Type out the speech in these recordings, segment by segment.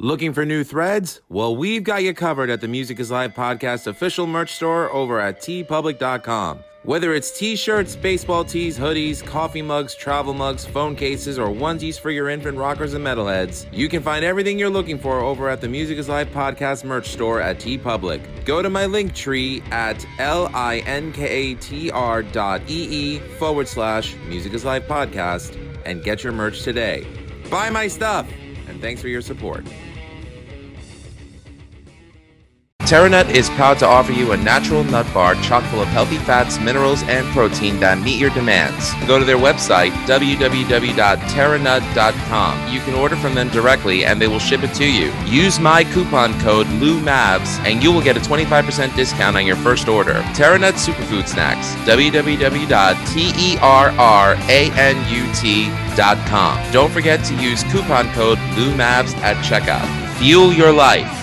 Looking for new threads? Well, we've got you covered at the Music is Life podcast official merch store over at teepublic.com. Whether it's t shirts, baseball tees, hoodies, coffee mugs, travel mugs, phone cases, or onesies for your infant rockers and metalheads, you can find everything you're looking for over at the Music is Life podcast merch store at TeePublic. Go to my link tree at l-i-n-k-a-t-r dot e-e forward slash Music is Life podcast and get your merch today. Buy my stuff, and thanks for your support. TerraNut is proud to offer you a natural nut bar chock full of healthy fats, minerals, and protein that meet your demands. Go to their website, www.terranut.com. You can order from them directly and they will ship it to you. Use my coupon code LUMAVS and you will get a 25% discount on your first order. TerraNut Superfood Snacks, www.terranut.com. Don't forget to use coupon code LUMAVS at checkout. Fuel your life.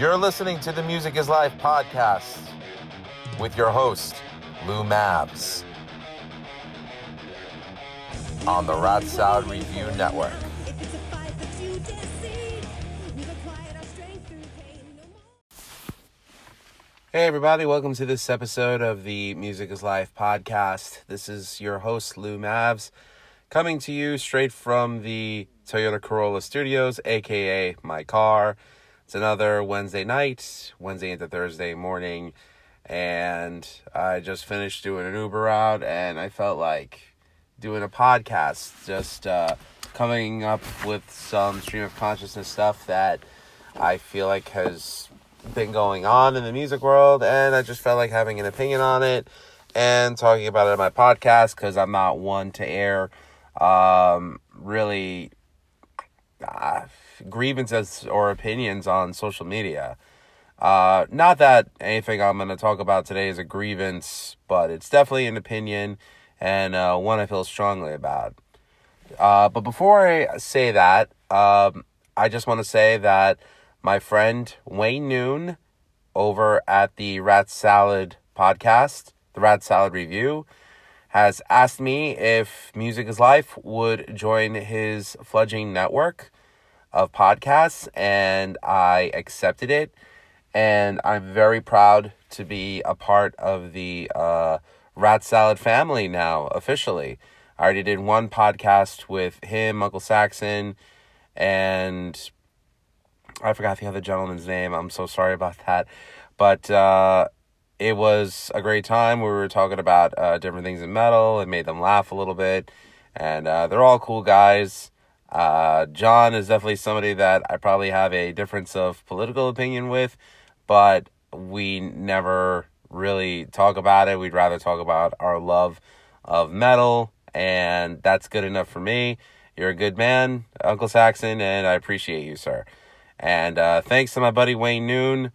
You're listening to the Music is Life podcast with your host, Lou Mavs, on the Rat Salad Review Network. Hey, everybody, welcome to this episode of the Music is Life podcast. This is your host, Lou Mavs, coming to you straight from the Toyota Corolla Studios, aka my car. It's another Wednesday night, Wednesday into Thursday morning, and I just finished doing an Uber out, and I felt like doing a podcast, just uh, coming up with some stream of consciousness stuff that I feel like has been going on in the music world, and I just felt like having an opinion on it and talking about it on my podcast because I'm not one to air um, really. Uh, grievances or opinions on social media. Uh, not that anything I'm going to talk about today is a grievance, but it's definitely an opinion and uh, one I feel strongly about. Uh, but before I say that, um, I just want to say that my friend Wayne Noon over at the Rat Salad podcast, the Rat Salad Review, has asked me if Music is Life would join his fledgling network of podcasts and I accepted it. And I'm very proud to be a part of the uh, Rat Salad family now, officially. I already did one podcast with him, Uncle Saxon, and I forgot the other gentleman's name. I'm so sorry about that. But uh, it was a great time. We were talking about uh, different things in metal It made them laugh a little bit. And uh, they're all cool guys. Uh, John is definitely somebody that I probably have a difference of political opinion with, but we never really talk about it. We'd rather talk about our love of metal, and that's good enough for me. You're a good man, Uncle Saxon, and I appreciate you, sir. And uh, thanks to my buddy Wayne Noon,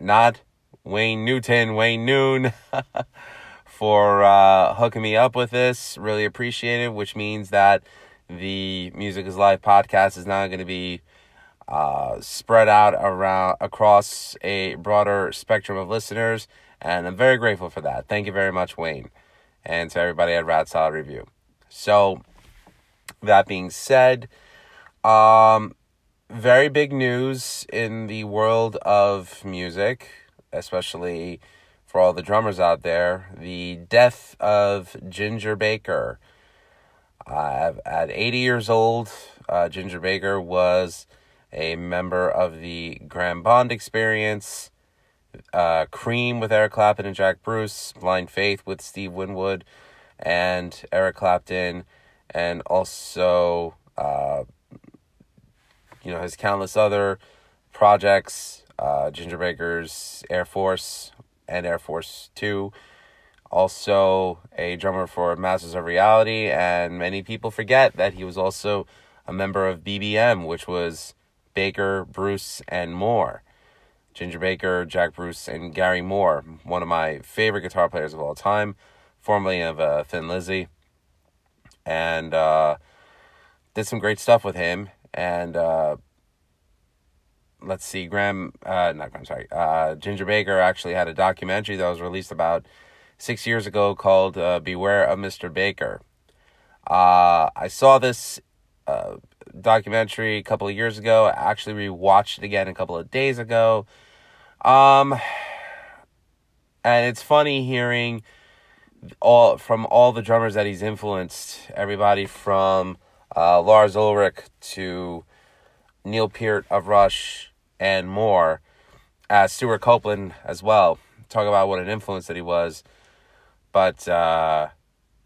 not Wayne Newton, Wayne Noon, for uh, hooking me up with this. Really appreciate it, which means that the Music is Life podcast is now going to be uh, spread out around across a broader spectrum of listeners, and I'm very grateful for that. Thank you very much, Wayne, and to everybody at Rat Salad Review. So, that being said, um, very big news in the world of music, especially for all the drummers out there. The death of Ginger Baker. Uh, at 80 years old, uh, Ginger Baker was a member of the Graham Bond Experience, uh, Cream with Eric Clapton and Jack Bruce, Blind Faith with Steve Winwood and Eric Clapton, and also, uh, you know, his countless other projects, uh, Ginger Baker's Air Force and Air Force Two also a drummer for Masters of Reality, and many people forget that he was also a member of BBM, which was Baker, Bruce, and Moore. Ginger Baker, Jack Bruce, and Gary Moore, one of my favorite guitar players of all time, formerly of uh, Thin Lizzy, and uh, did some great stuff with him. And uh, let's see, Graham, uh, not Graham, sorry, uh, Ginger Baker actually had a documentary that was released about six years ago called uh, Beware of Mr. Baker. Uh, I saw this uh, documentary a couple of years ago. I actually rewatched it again a couple of days ago. Um, and it's funny hearing all from all the drummers that he's influenced. Everybody from uh, Lars Ulrich to Neil Peart of Rush and more. Uh, Stewart Copeland as well. Talk about what an influence that he was. But uh,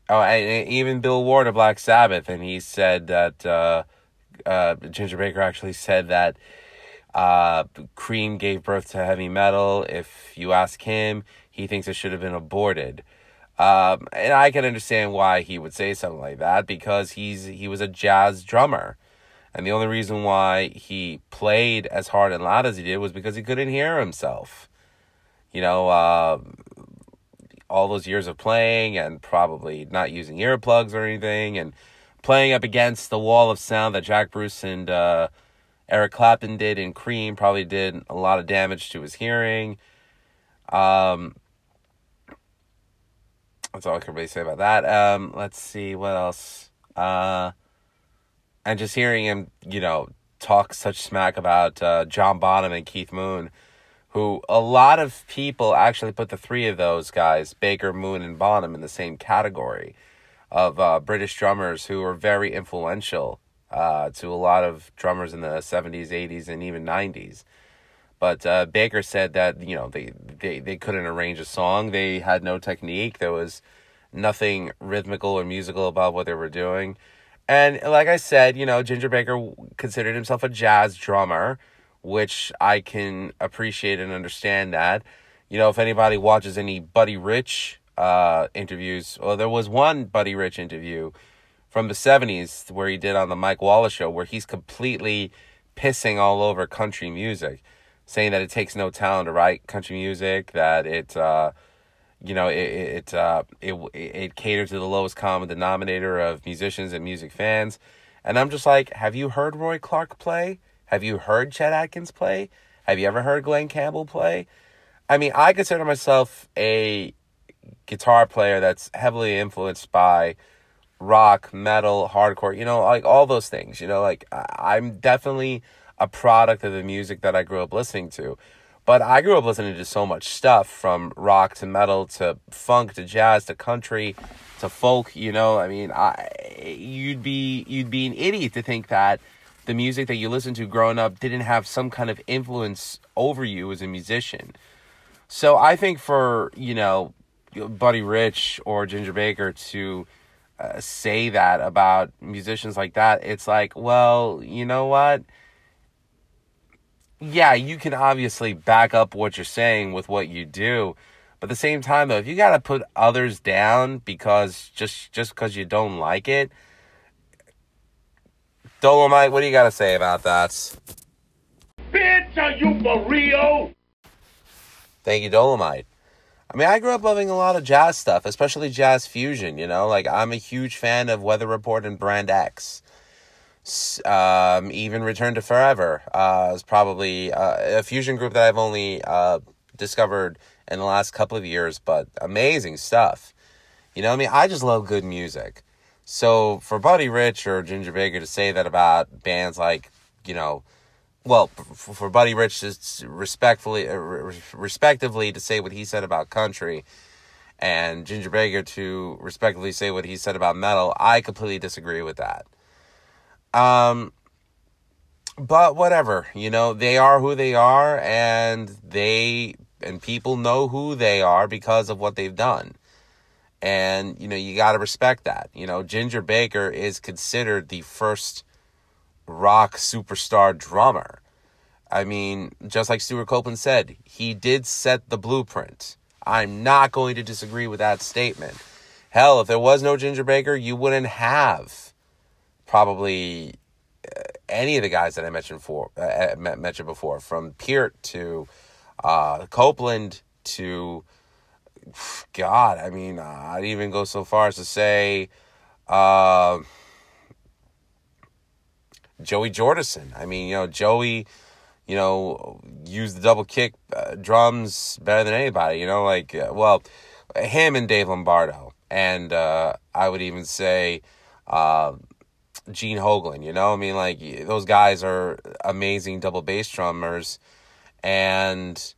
oh, and even Bill Ward of Black Sabbath, and he said that uh, uh, Ginger Baker actually said that uh, Cream gave birth to heavy metal. If you ask him, he thinks it should have been aborted. Um, and I can understand why he would say something like that because he's he was a jazz drummer, and the only reason why he played as hard and loud as he did was because he couldn't hear himself. You know, uh, all those years of playing and probably not using earplugs or anything, and playing up against the wall of sound that Jack Bruce and uh, Eric Clapton did in Cream probably did a lot of damage to his hearing. Um, that's all I can really say about that. Um, let's see what else. Uh, and just hearing him, you know, talk such smack about uh, John Bonham and Keith Moon, who a lot of people actually put the three of those guys, Baker, Moon, and Bonham, in the same category of uh, British drummers who were very influential uh, to a lot of drummers in the 70s, 80s, and even 90s. But uh, Baker said that you know they, they they couldn't arrange a song. They had no technique. There was nothing rhythmical or musical about what they were doing. And like I said, you know, Ginger Baker considered himself a jazz drummer, which I can appreciate and understand that. You know, if anybody watches any Buddy Rich uh, interviews, well, there was one Buddy Rich interview from the 70s where he did on the Mike Wallace show where he's completely pissing all over country music saying that it takes no talent to write country music, that it, uh, you know, it it uh, it it caters to the lowest common denominator of musicians and music fans, and I'm just like, have you heard Roy Clark play? Have you heard Chet Atkins play? Have you ever heard Glen Campbell play? I mean, I consider myself a guitar player that's heavily influenced by rock, metal, hardcore, you know, like all those things, you know, like I'm definitely a product of the music that I grew up listening to. But I grew up listening to so much stuff from rock to metal to funk to jazz to country to folk, you know, I mean, I you'd be you'd be an idiot to think that the music that you listened to growing up didn't have some kind of influence over you as a musician. So I think for, you know, Buddy Rich or Ginger Baker to uh, say that about musicians like that, it's like, well, you know what? yeah, you can obviously back up what you're saying with what you do. But at the same time though, if you got to put others down because just just because you don't like it, Dolomite, what do you got to say about that? Bitch, are you for real? Thank you, Dolomite. I mean, I grew up loving a lot of jazz stuff, especially jazz fusion, you know? Like, I'm a huge fan of Weather Report and Brand X um, even Return to Forever uh, is probably uh, a fusion group that I've only uh, discovered in the last couple of years, but amazing stuff. You know, I mean, I just love good music. So for Buddy Rich or Ginger Baker to say that about bands like, you know, well, for, for Buddy Rich to respectfully, uh, respectively, to say what he said about country, and Ginger Baker to respectively say what he said about metal, I completely disagree with that. Um, but whatever, you know, they are who they are, and they and people know who they are because of what they've done. And, you know, you got to respect that. You know, Ginger Baker is considered the first rock superstar drummer. I mean, just like Stewart Copeland said, he did set the blueprint. I'm not going to disagree with that statement. Hell, if there was no Ginger Baker, you wouldn't have probably uh, any of the guys that I mentioned for uh, uh mentioned before, from Peart to uh, Copeland to God. I mean, uh, I'd even go so far as to say uh, Joey Jordison. I mean, you know, Joey, you know, used the double kick uh, drums better than anybody. You know, like well, him and Dave Lombardo, and I would even say. Gene Hoglan, you know? I mean, like, those guys are amazing double bass drummers. And,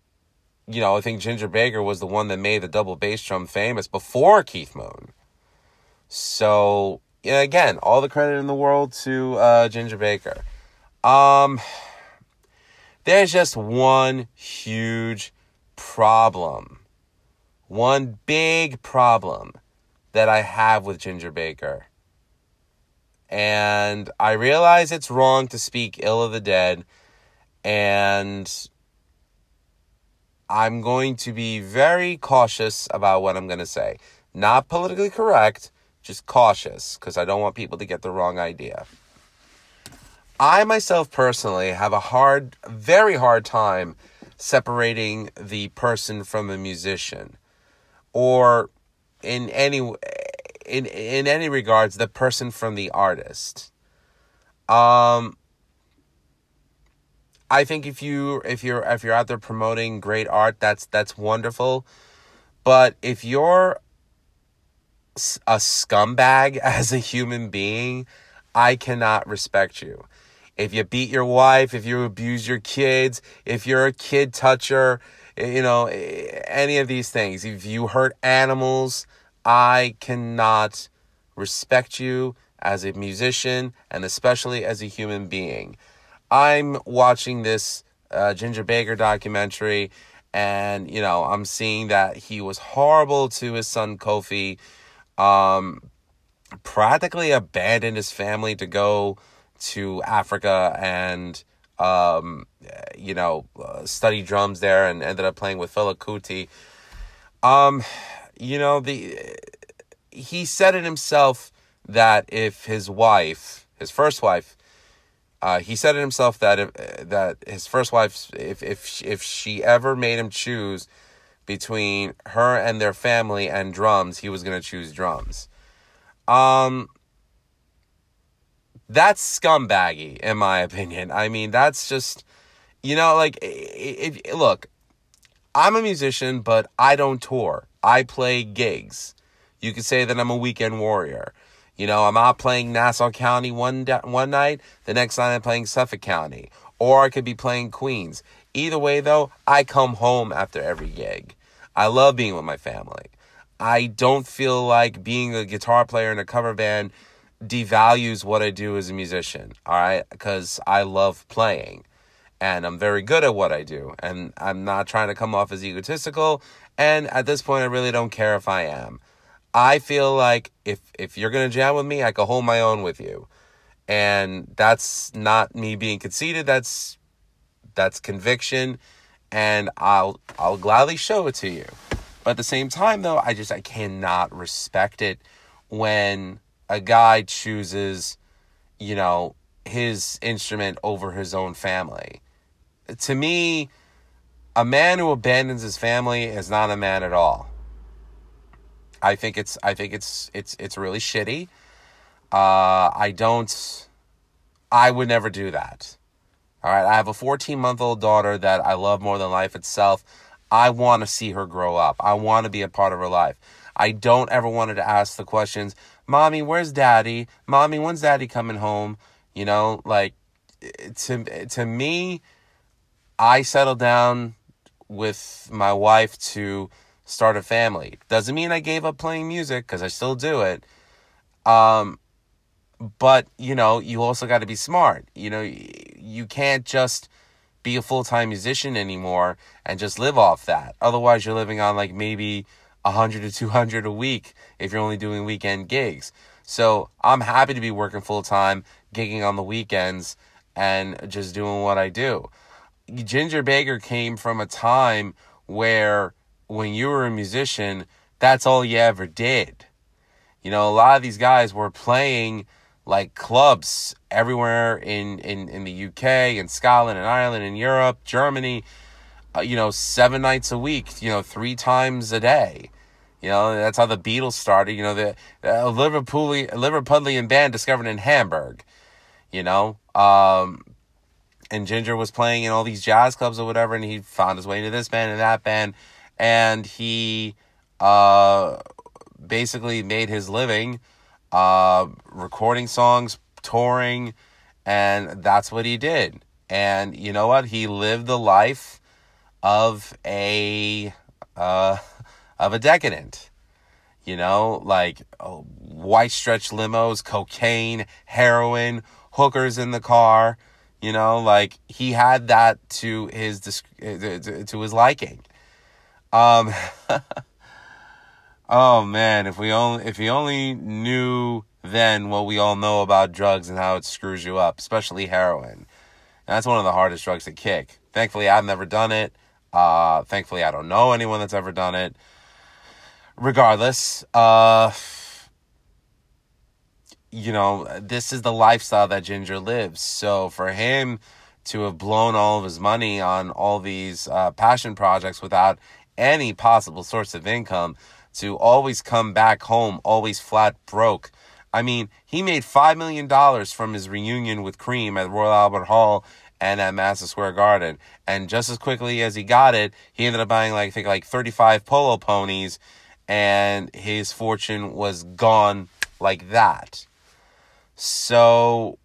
you know, I think Ginger Baker was the one that made the double bass drum famous before Keith Moon. So, again, all the credit in the world to uh, Ginger Baker. Um, there's just one huge problem. One big problem that I have with Ginger Baker. And I realize it's wrong to speak ill of the dead. And I'm going to be very cautious about what I'm going to say. Not politically correct, just cautious, because I don't want people to get the wrong idea. I myself personally have a hard, very hard time separating the person from the musician or in any in in any regards the person from the artist um i think if you if you're if you're out there promoting great art that's that's wonderful but if you're a scumbag as a human being i cannot respect you if you beat your wife if you abuse your kids if you're a kid toucher you know, any of these things. If you hurt animals, I cannot respect you as a musician and especially as a human being. I'm watching this uh, Ginger Baker documentary and, you know, I'm seeing that he was horrible to his son Kofi, um, practically abandoned his family to go to Africa and um, you know, uh, studied drums there and ended up playing with Fela Kuti. Um, you know, the he said it himself that if his wife, his first wife, uh, he said it himself that that his first wife, if if if she ever made him choose between her and their family and drums, he was gonna choose drums. Um, that's scumbaggy in my opinion. I mean, that's just you know like if, if look, I'm a musician, but I don't tour. I play gigs. You could say that I'm a weekend warrior. You know, I'm out playing Nassau County one one night, the next night I'm playing Suffolk County, or I could be playing Queens. Either way though, I come home after every gig. I love being with my family. I don't feel like being a guitar player in a cover band devalues what I do as a musician, all right? Because I love playing and I'm very good at what I do. And I'm not trying to come off as egotistical. And at this point, I really don't care if I am. I feel like if, if you're to jam with me, I can hold my own with you. And that's not me being conceited. That's, that's conviction. And I'll, I'll gladly show it to you. But at the same time, though, I just, I cannot respect it when a guy chooses, you know, his instrument over his own family. To me, a man who abandons his family is not a man at all. I think it's I think it's it's it's really shitty. Uh, I don't I would never do that. All right, I have a 14 month old daughter that I love more than life itself. I want to see her grow up. I want to be a part of her life. I don't ever want to ask the questions, Mommy, where's daddy? Mommy, when's daddy coming home? You know, like to to me, I settled down with my wife to start a family. Doesn't mean I gave up playing music because I still do it. Um, but you know, you also got to be smart. You know, you can't just be a full time musician anymore and just live off that. Otherwise, you're living on like maybe a 100 to 200 a week if you're only doing weekend gigs. So I'm happy to be working full time, gigging on the weekends, and just doing what I do. Ginger Baker came from a time where when you were a musician, that's all you ever did. You know, a lot of these guys were playing like clubs everywhere in, in, in the UK and Scotland and Ireland and Europe, Germany, uh, you know, seven nights a week, you know, three times a day. You know, that's how the Beatles started. You know, the uh, Liverpoolian, Liverpudlian band discovered in Hamburg. You know, um, and Ginger was playing in all these jazz clubs or whatever, and he found his way into this band and that band, and he uh, basically made his living uh, recording songs, touring, and that's what he did. And you know what? He lived the life of a uh, of a decadent. You know, like oh, white stretch limos, cocaine, heroin, hookers in the car. You know, like he had that to his to his liking. Um, oh man, if we only if he only knew then what we all know about drugs and how it screws you up, especially heroin. And that's one of the hardest drugs to kick. Thankfully, I've never done it. Uh, thankfully, I don't know anyone that's ever done it. Regardless, uh, you know, this is the lifestyle that Ginger lives. So for him to have blown all of his money on all these uh, passion projects without any possible source of income, to always come back home, always flat broke. I mean, he made $5 million from his reunion with Cream at Royal Albert Hall and at Madison Square Garden. And just as quickly as he got it, he ended up buying like I think like 35 polo ponies and his fortune was gone like that. So,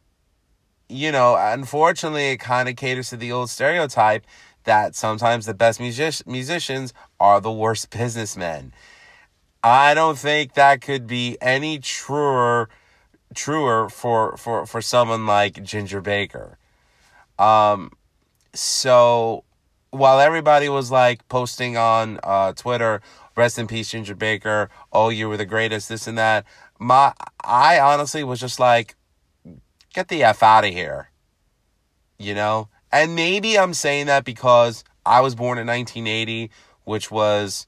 you know, unfortunately, it kind of caters to the old stereotype that sometimes the best music- musicians are the worst businessmen. I don't think that could be any truer truer for for for someone like Ginger Baker. Um so while everybody was like posting on uh Twitter, rest in peace Ginger Baker, oh you were the greatest this and that, my I honestly was just like, get the F out of here. You know? And maybe I'm saying that because I was born in 1980, which was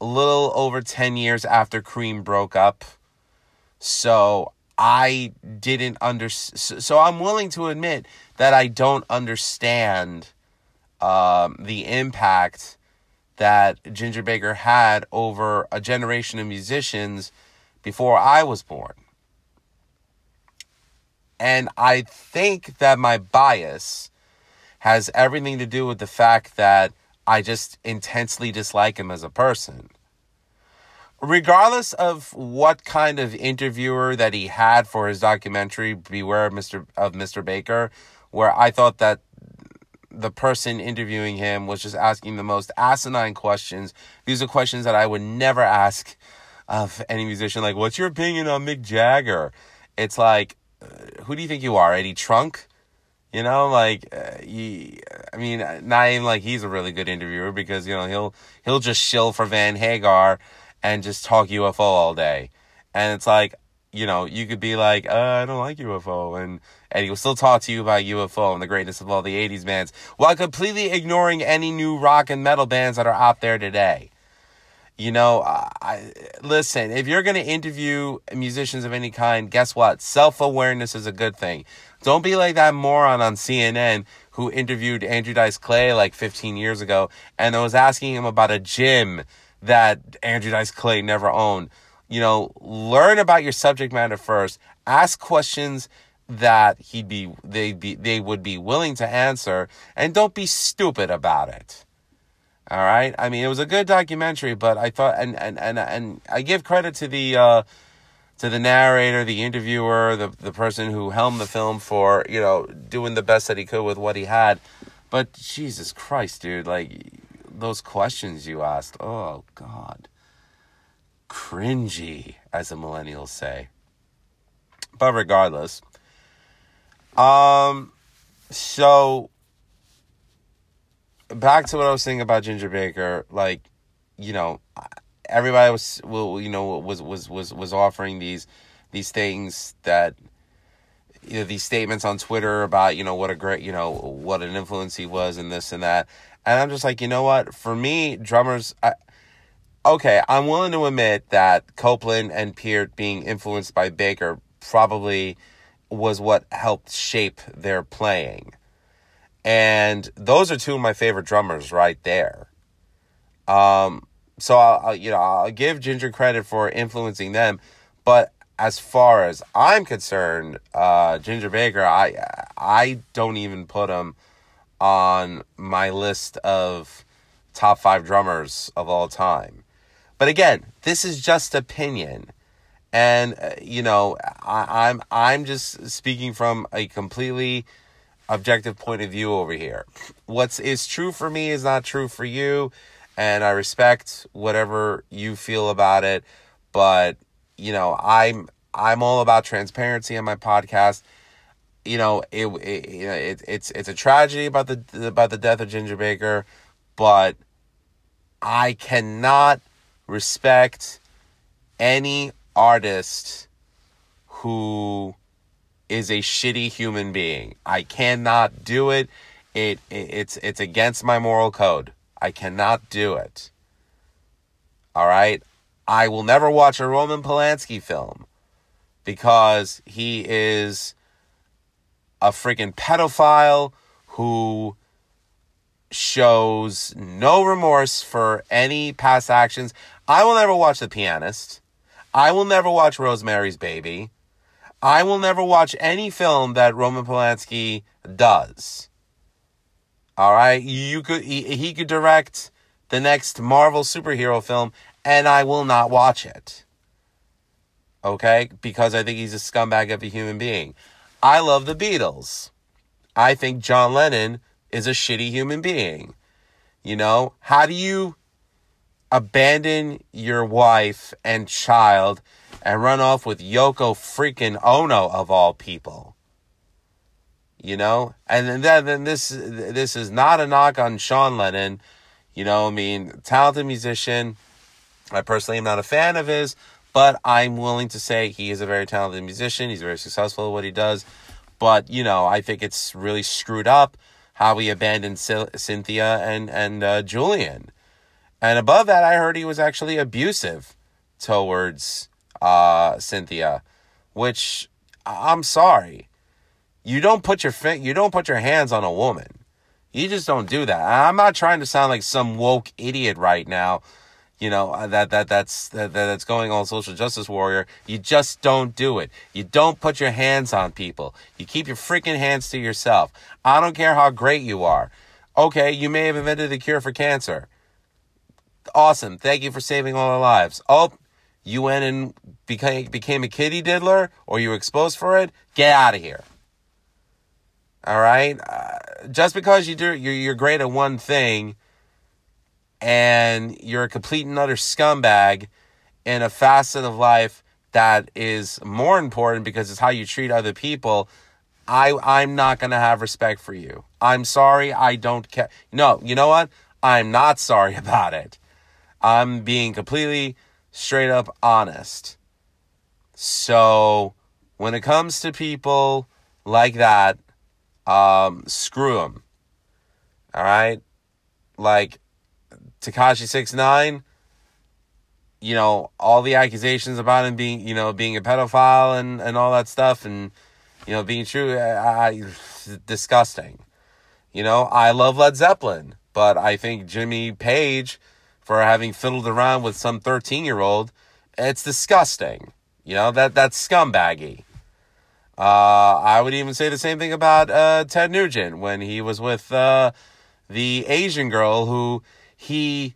a little over 10 years after Cream broke up. So I didn't under so I'm willing to admit that I don't understand um, the impact that Ginger Baker had over a generation of musicians before I was born. And I think that my bias has everything to do with the fact that I just intensely dislike him as a person. Regardless of what kind of interviewer that he had for his documentary Beware of Mr. of Mr. Baker, where I thought that the person interviewing him was just asking the most asinine questions. These are questions that I would never ask of any musician. Like, what's your opinion on Mick Jagger? It's like, uh, who do you think you are, Eddie Trunk? You know, like, uh, he, I mean, not even like he's a really good interviewer because, you know, he'll, he'll just shill for Van Hagar and just talk UFO all day. And it's like, you know, you could be like, uh, I don't like UFO. And, and he will still talk to you about UFO and the greatness of all the 80s bands while completely ignoring any new rock and metal bands that are out there today. You know, I, listen, if you're going to interview musicians of any kind, guess what? Self awareness is a good thing. Don't be like that moron on CNN who interviewed Andrew Dice Clay like 15 years ago and was asking him about a gym that Andrew Dice Clay never owned you know, learn about your subject matter first. Ask questions that he'd be they be they would be willing to answer and don't be stupid about it. All right? I mean, it was a good documentary, but I thought and and and and I give credit to the uh to the narrator, the interviewer, the the person who helmed the film for, you know, doing the best that he could with what he had. But Jesus Christ, dude, like those questions you asked. Oh god cringy, as the millennials say. But regardless, um, so back to what I was saying about Ginger Baker, like, you know, everybody was, well, you know, was was was was offering these these things that you know these statements on Twitter about you know what a great you know what an influence he was and this and that, and I'm just like you know what for me drummers I okay, I'm willing to admit that Copeland and Peart being influenced by Baker probably was what helped shape their playing. And those are two of my favorite drummers right there. Um, so I'll, you know I'll give Ginger credit for influencing them, but as far as I'm concerned, uh, Ginger Baker, I I don't even put him on my list of top five drummers of all time. But again, this is just opinion. And uh, you know, I, I'm I'm just speaking from a completely objective point of view over here. What's is true for me is not true for you, and I respect whatever you feel about it. But you know, I'm I'm all about transparency on my podcast. You know, it, it, it it's it's a tragedy about the about the death of Ginger Baker, but I cannot respect any artist who is a shitty human being. I cannot do it. It, it it's it's against my moral code. I cannot do it. All right? I will never watch a Roman Polanski film because he is a freaking pedophile who shows no remorse for any past actions. I will never watch The Pianist. I will never watch Rosemary's Baby. I will never watch any film that Roman Polanski does. All right, you could he, he could direct the next Marvel superhero film and I will not watch it. Okay? Because I think he's a scumbag of a human being. I love the Beatles. I think John Lennon is a shitty human being. You know, how do you abandon your wife and child and run off with Yoko freaking Ono of all people? You know, and then then this this is not a knock on Sean Lennon. You know, I mean, talented musician. I personally am not a fan of his, but I'm willing to say he is a very talented musician. He's very successful at what he does. But, you know, I think it's really screwed up how he abandoned Cynthia and, and uh, Julian. And above that, I heard he was actually abusive towards uh, Cynthia, which I'm sorry. You don't put your fi- you don't put your hands on a woman. You just don't do that. I'm not trying to sound like some woke idiot right now you know uh, that that that's that, that's going on social justice warrior. You just don't do it. You don't put your hands on people. You keep your freaking hands to yourself. I don't care how great you are. Okay you may have invented the cure for cancer. Awesome. Thank you for saving all our lives. Oh you went and became became a kitty diddler or you were exposed for it? Get out of here all right uh, just because you do you're, you're great at one thing and you're a complete and utter scumbag in a facet of life that is more important because it's how you treat other people, I I'm not going to have respect for you. I'm sorry, I don't care. No, you know what? I'm not sorry about it. I'm being completely straight up honest. So, when it comes to people like that, um, screw him. All right? Like, Tekashi Six Nine, you know, all the accusations about him being, you know, being a pedophile and, and all that stuff and, you know, being true, I, I, disgusting. You know, I love Led Zeppelin, but I think Jimmy Page, for having fiddled around with some 13 year old, it's disgusting. You know, that that's scumbaggy. Uh, I would even say the same thing about uh, Ted Nugent when he was with uh, the Asian girl who he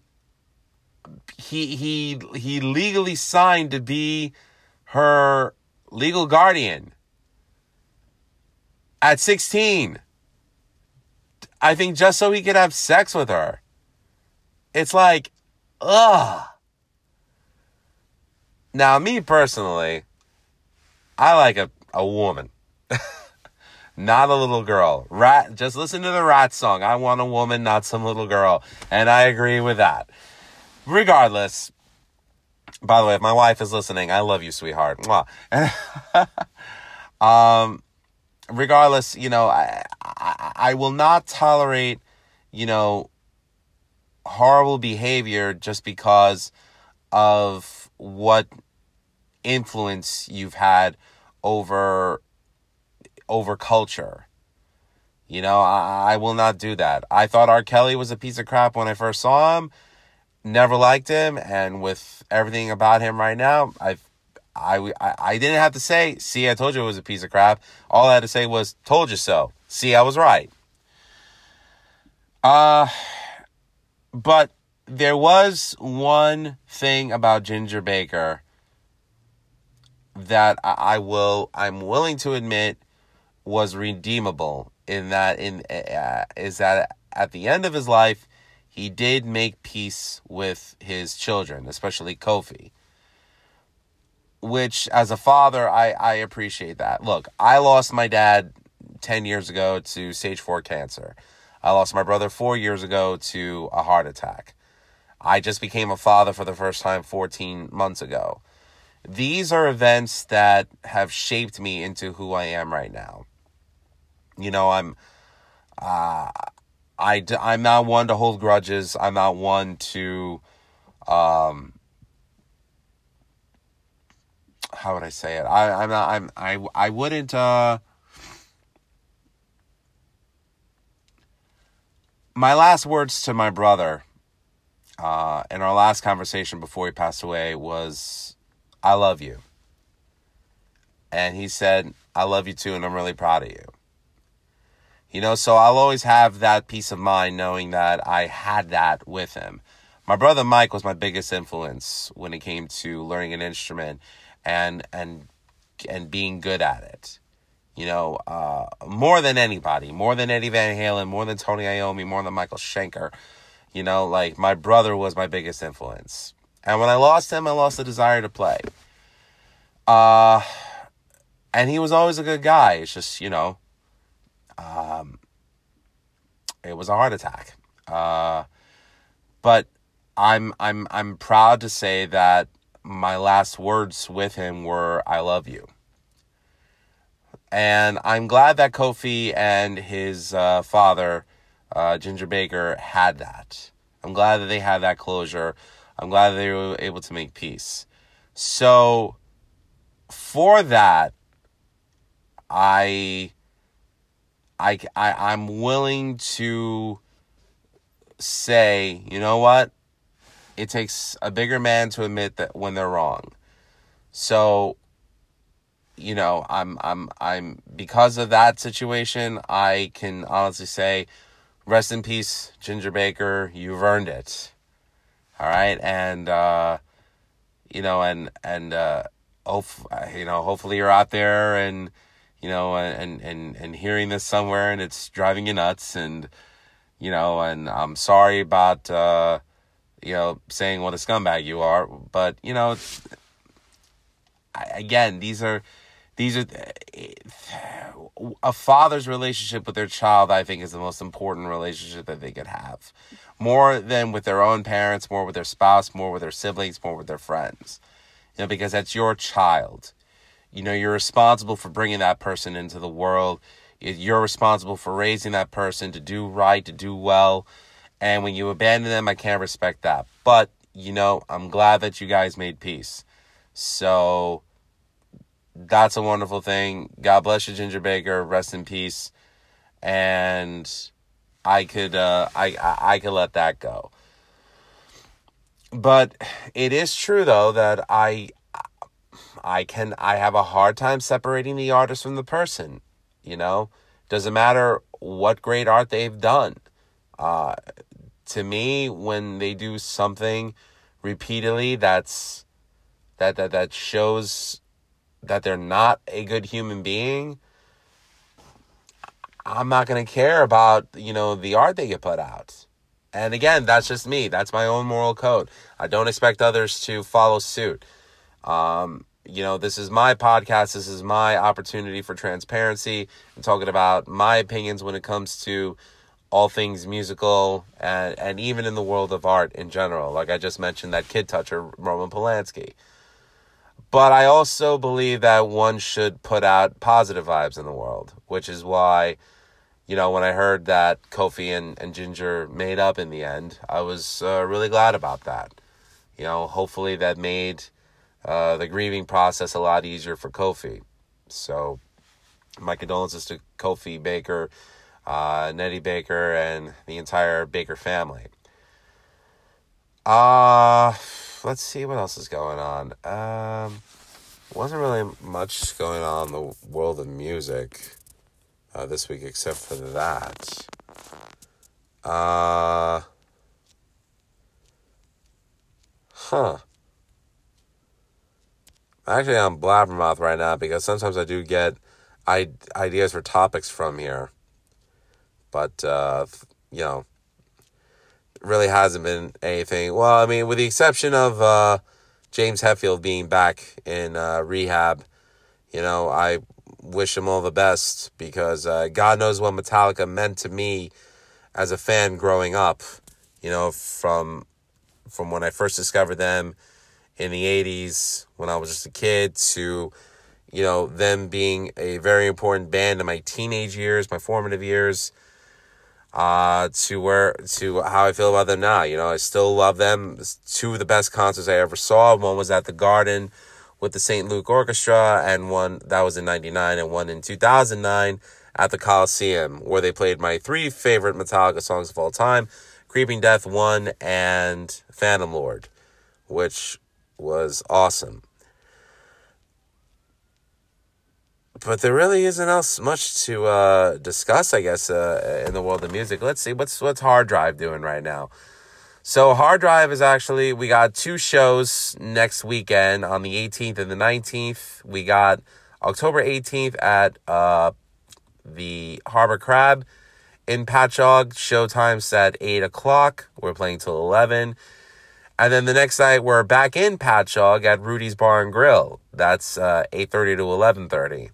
he he he legally signed to be her legal guardian at 16 i think just so he could have sex with her. It's like ugh. Now me personally i like a, a woman not a little girl. Ratt, just listen to the Ratt song. I want a woman, not some little girl. And I agree with that. Regardless, by the way, if my wife is listening, I love you, sweetheart. um, regardless, you know, I, I, I will not tolerate, you know, horrible behavior just because of what influence you've had over over culture. You know, I, I will not do that. I thought R. Kelly was a piece of crap when I first saw him. Never liked him, and with everything about him right now, I've I, I, I didn't have to say, see, I told you it was a piece of crap. All I had to say was, told you so. See, I was right. Uh, but there was one thing about Ginger Baker that I, will I'm willing to admit was redeemable in that in uh, is that at the end of his life he did make peace with his children, especially Kofi. Which, as a father, I, I appreciate that. Look, I lost my dad 10 years ago to stage 4 cancer. I lost my brother four years ago to a heart attack. I just became a father for the first time 14 months ago. These are events that have shaped me into who I am right now. You know, I'm uh, I, I'm not one to hold grudges. I'm not one to, um, how would I say it? I, I'm not, I'm, I, I wouldn't, uh, my last words to my brother, uh, in our last conversation before he passed away was, I love you. And he said, I love you too, and I'm really proud of you. You know, so I'll always have that peace of mind knowing that I had that with him. My brother Mike was my biggest influence when it came to learning an instrument and and and being good at it. You know, uh, more than anybody, more than Eddie Van Halen, more than Tony Iommi, more than Michael Schenker. You know, like my brother was my biggest influence. And when I lost him, I lost the desire to play. Uh, and he was always a good guy. It's just, you know, um, it was a heart attack. Uh, but I'm I'm I'm proud to say that my last words with him were "I love you," and I'm glad that Kofi and his uh, father, uh, Ginger Baker, had that. I'm glad that they had that closure. I'm glad they were able to make peace. So, for that, I I, I I'm willing to say, you know what? It takes a bigger man to admit that when they're wrong. So, you know, I'm I'm I'm because of that situation, I can honestly say, rest in peace, Ginger Baker. You've earned it. All right, and uh, you know, and and uh, you know, hopefully you're out there and you know, and, and, and hearing this somewhere and it's driving you nuts and, you know, and I'm sorry about, uh, you know, saying what a scumbag you are, but, you know, again, these are, these are, a father's relationship with their child, I think, is the most important relationship that they could have. More than with their own parents, more with their spouse, more with their siblings, more with their friends. You know, because that's your child you know, you're responsible for bringing that person into the world. You're responsible for raising that person to do right, to do well. And when you abandon them, I can't respect that. But, you know, I'm glad that you guys made peace. So that's a wonderful thing. God bless you, Ginger Baker. Rest in peace. And I could uh I, I, I could let that go. But it is true though that I I can I have a hard time separating the artist from the person. You know, doesn't matter what great art they've done. Uh, to me, when they do something repeatedly, that's that that that shows that they're not a good human being. I'm not gonna care about you know the art they get put out. And again, that's just me. That's my own moral code. I don't expect others to follow suit. Um, you know, this is my podcast. This is my opportunity for transparency and talking about my opinions when it comes to all things musical and, and even in the world of art in general. Like I just mentioned, that kid toucher, Roman Polanski. But I also believe that one should put out positive vibes in the world, which is why, you know, when I heard that Kofi and, and Ginger made up in the end, I was uh, really glad about that. You know, hopefully that made uh, the grieving process a lot easier for Kofi. So, my condolences to Kofi Baker, uh, Nettie Baker, and the entire Baker family. Uh, let's see what else is going on. Um, wasn't really much going on in the world of music uh, this week except for that. Uh, huh. Actually, I'm blabbermouth right now because sometimes I do get I- ideas for topics from here. But, uh, you know, really hasn't been anything. Well, I mean, with the exception of uh, James Hetfield being back in uh, rehab, you know, I wish him all the best because uh, God knows what Metallica meant to me as a fan growing up. You know, from from when I first discovered them in the '80s when I was just a kid to you know them being a very important band in my teenage years, my formative years. Uh, to where to how I feel about them now. You know, I still love them. It's two of the best concerts I ever saw. One was at the Garden with the St. Luke Orchestra, and one that was in '99, and one in 2009 at the Coliseum, where they played my three favorite Metallica songs of all time: "Creeping Death" one and "Phantom Lord," which was awesome. but there really isn't else much to uh, discuss, I guess, uh, in the world of music. Let's see what's what's Hard Drive doing right now. So Hard Drive is actually we got two shows next weekend on the 18th and the 19th. We got October 18th at uh, the Harbor Crab in Patchogue. Showtime's at eight o'clock. We're playing till 11. And then the next night we're back in Patchogue at Rudy's Bar and Grill. That's uh, 8.30 to 11.30.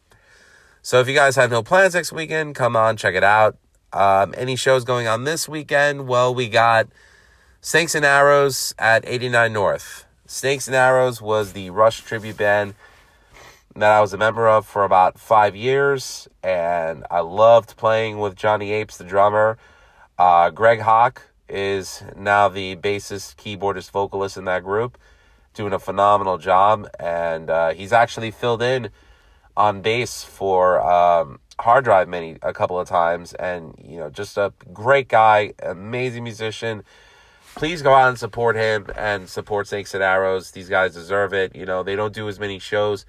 So if you guys have no plans next weekend, come on, check it out. Um, any shows going on this weekend? Well, we got Snakes and Arrows at 89 North. Snakes and Arrows was the Rush tribute band that I was a member of for about five years, and I loved playing with Johnny Apes, the drummer. Uh, Greg Hawk is now the bassist, keyboardist, vocalist in that group, doing a phenomenal job, and uh, he's actually filled in on bass for um, Hard Drive many a couple of times, and you know, just a great guy, amazing musician. Please go out and support him and support Snakes and Arrows. These guys deserve it. You know, they don't do as many shows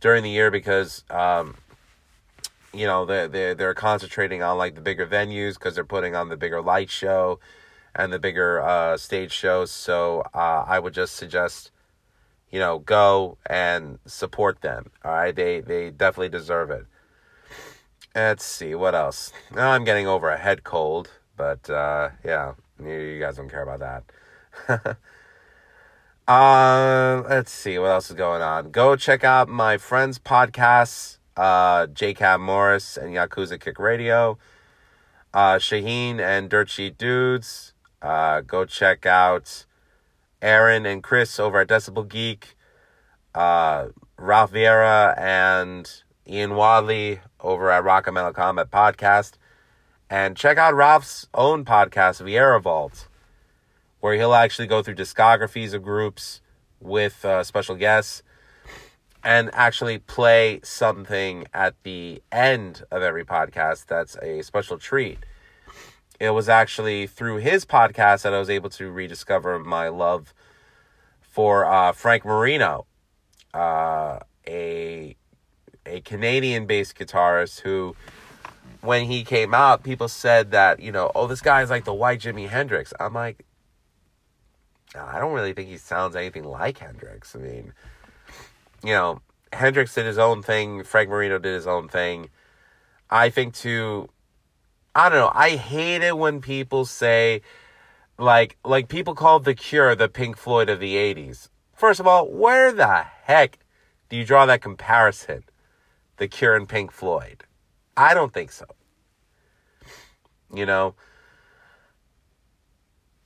during the year because, um, you know, they're, they're, they're concentrating on like the bigger venues because they're putting on the bigger light show and the bigger uh, stage shows. So uh, I would just suggest you know, go and support them. All right, they they definitely deserve it. Let's see what else. Now I'm getting over a head cold, but uh, yeah, you guys don't care about that. uh, let's see what else is going on. Go check out my friends' podcasts, uh, Morris and Yakuza Kick Radio, uh, Shaheen and Dirt Sheet Dudes. Uh, go check out Aaron and Chris over at Decibel Geek, uh, Ralph Vieira and Ian Wadley over at Rock and Metal Combat Podcast. And check out Ralph's own podcast, Vieira Vault, where he'll actually go through discographies of groups with uh, special guests and actually play something at the end of every podcast that's a special treat. It was actually through his podcast that I was able to rediscover my love for uh, Frank Marino, uh, a a Canadian based guitarist who, when he came out, people said that you know, oh, this guy is like the white Jimi Hendrix. I'm like, I don't really think he sounds anything like Hendrix. I mean, you know, Hendrix did his own thing. Frank Marino did his own thing. I think to I don't know. I hate it when people say like like people call The Cure the Pink Floyd of the 80s. First of all, where the heck do you draw that comparison? The Cure and Pink Floyd. I don't think so. You know,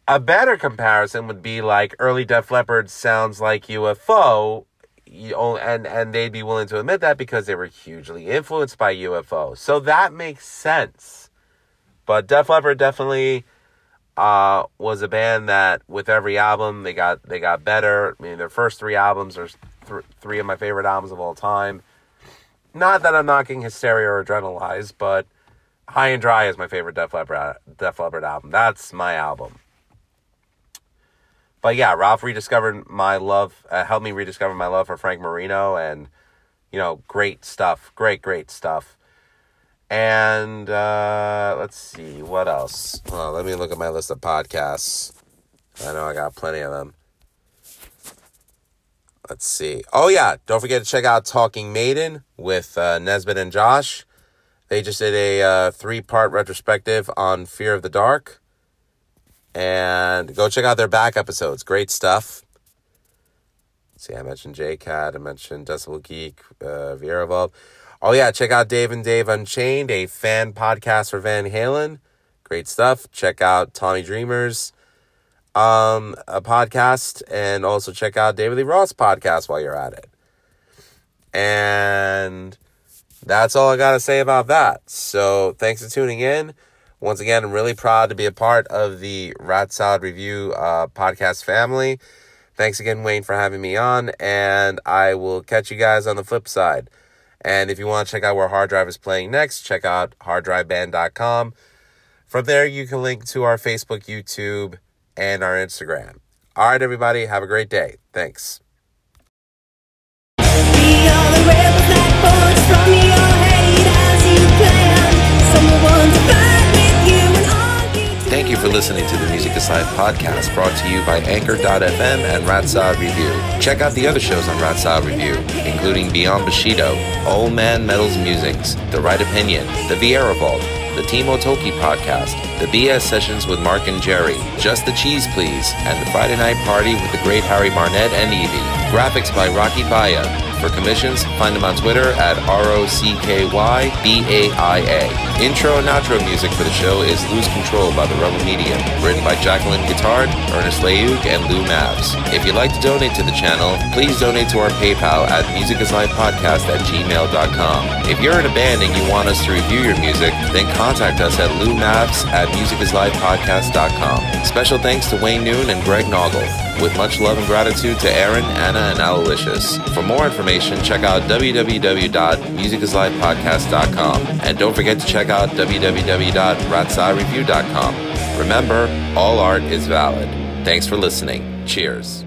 a better comparison would be like early Def Leppard sounds like UFO, and and they'd be willing to admit that because they were hugely influenced by UFO. So that makes sense. But Def Leppard definitely uh, was a band that with every album they got they got better. I mean, their first three albums are th- three of my favorite albums of all time. Not that I'm knocking Hysteria or Adrenalize, but High and Dry is my favorite Def Leppard Def Leppard album. That's my album. But yeah, Ralph rediscovered my love, uh, helped me rediscover my love for Frank Marino, and you know, great stuff, great, great stuff. And uh, let's see, what else? Let me look at my list of podcasts. I know I got plenty of them. Let's see. Oh yeah, don't forget to check out Talking Maiden with uh, Nesbitt and Josh. They just did a uh, three-part retrospective on Fear of the Dark, and go check out their back episodes. Great stuff. see, I mentioned JCat, I mentioned Decibel Geek, uh. Oh yeah, check out Dave and Dave Unchained, a fan podcast for Van Halen. Great stuff. Check out Tommy Dreamers um, a podcast and also check out David Lee Roth's podcast while you're at it. And that's all I got to say about that. So thanks for tuning in. Once again, I'm really proud to be a part of the Rat Salad Review uh, podcast family. Thanks again, Wayne, for having me on, and I will catch you guys on the flip side. And if you want to check out where Hard Drive is playing next, check out harddriveband.com. From there, you can link to our Facebook, YouTube, and our Instagram. All right, everybody, have a great day. Thanks. Thank you for listening to the Music is Life podcast brought to you by Anchor.fm and Rat Salad Review. Check out the other shows on Rat Salad Review, including Beyond Bushido, Old Man Metal's Musings, The Right Opinion, The Vieira Vault, the Timo Tolkki podcast, the BS sessions with Mark and Jerry, Just the Cheese Please, and the Friday Night Party with the great Harry Barnett and Evie. Graphics by Rocky Baia. For commissions, find them on Twitter at R-O-C-K-Y-B-A-I-A. Intro and outro music for the show is Lose Control by The Rebel Medium, written by Jacqueline Guitard, Ernest Leuk, and Lou Mavs. If you'd like to donate to the channel, please donate to our PayPal at musicisLifepodcast at gmail.com. If you're in a band and you want us to review your music, then contact us at loumavs at musicisLifepodcast.com. Special thanks to Wayne Noon and Greg Noggle. With much love and gratitude to Aaron, Anna, and Alalicious. For more information, check out www.musicislifepodcast.com And don't forget to check out www.ratsaladreview.com. Remember, all art is valid. Thanks for listening. Cheers.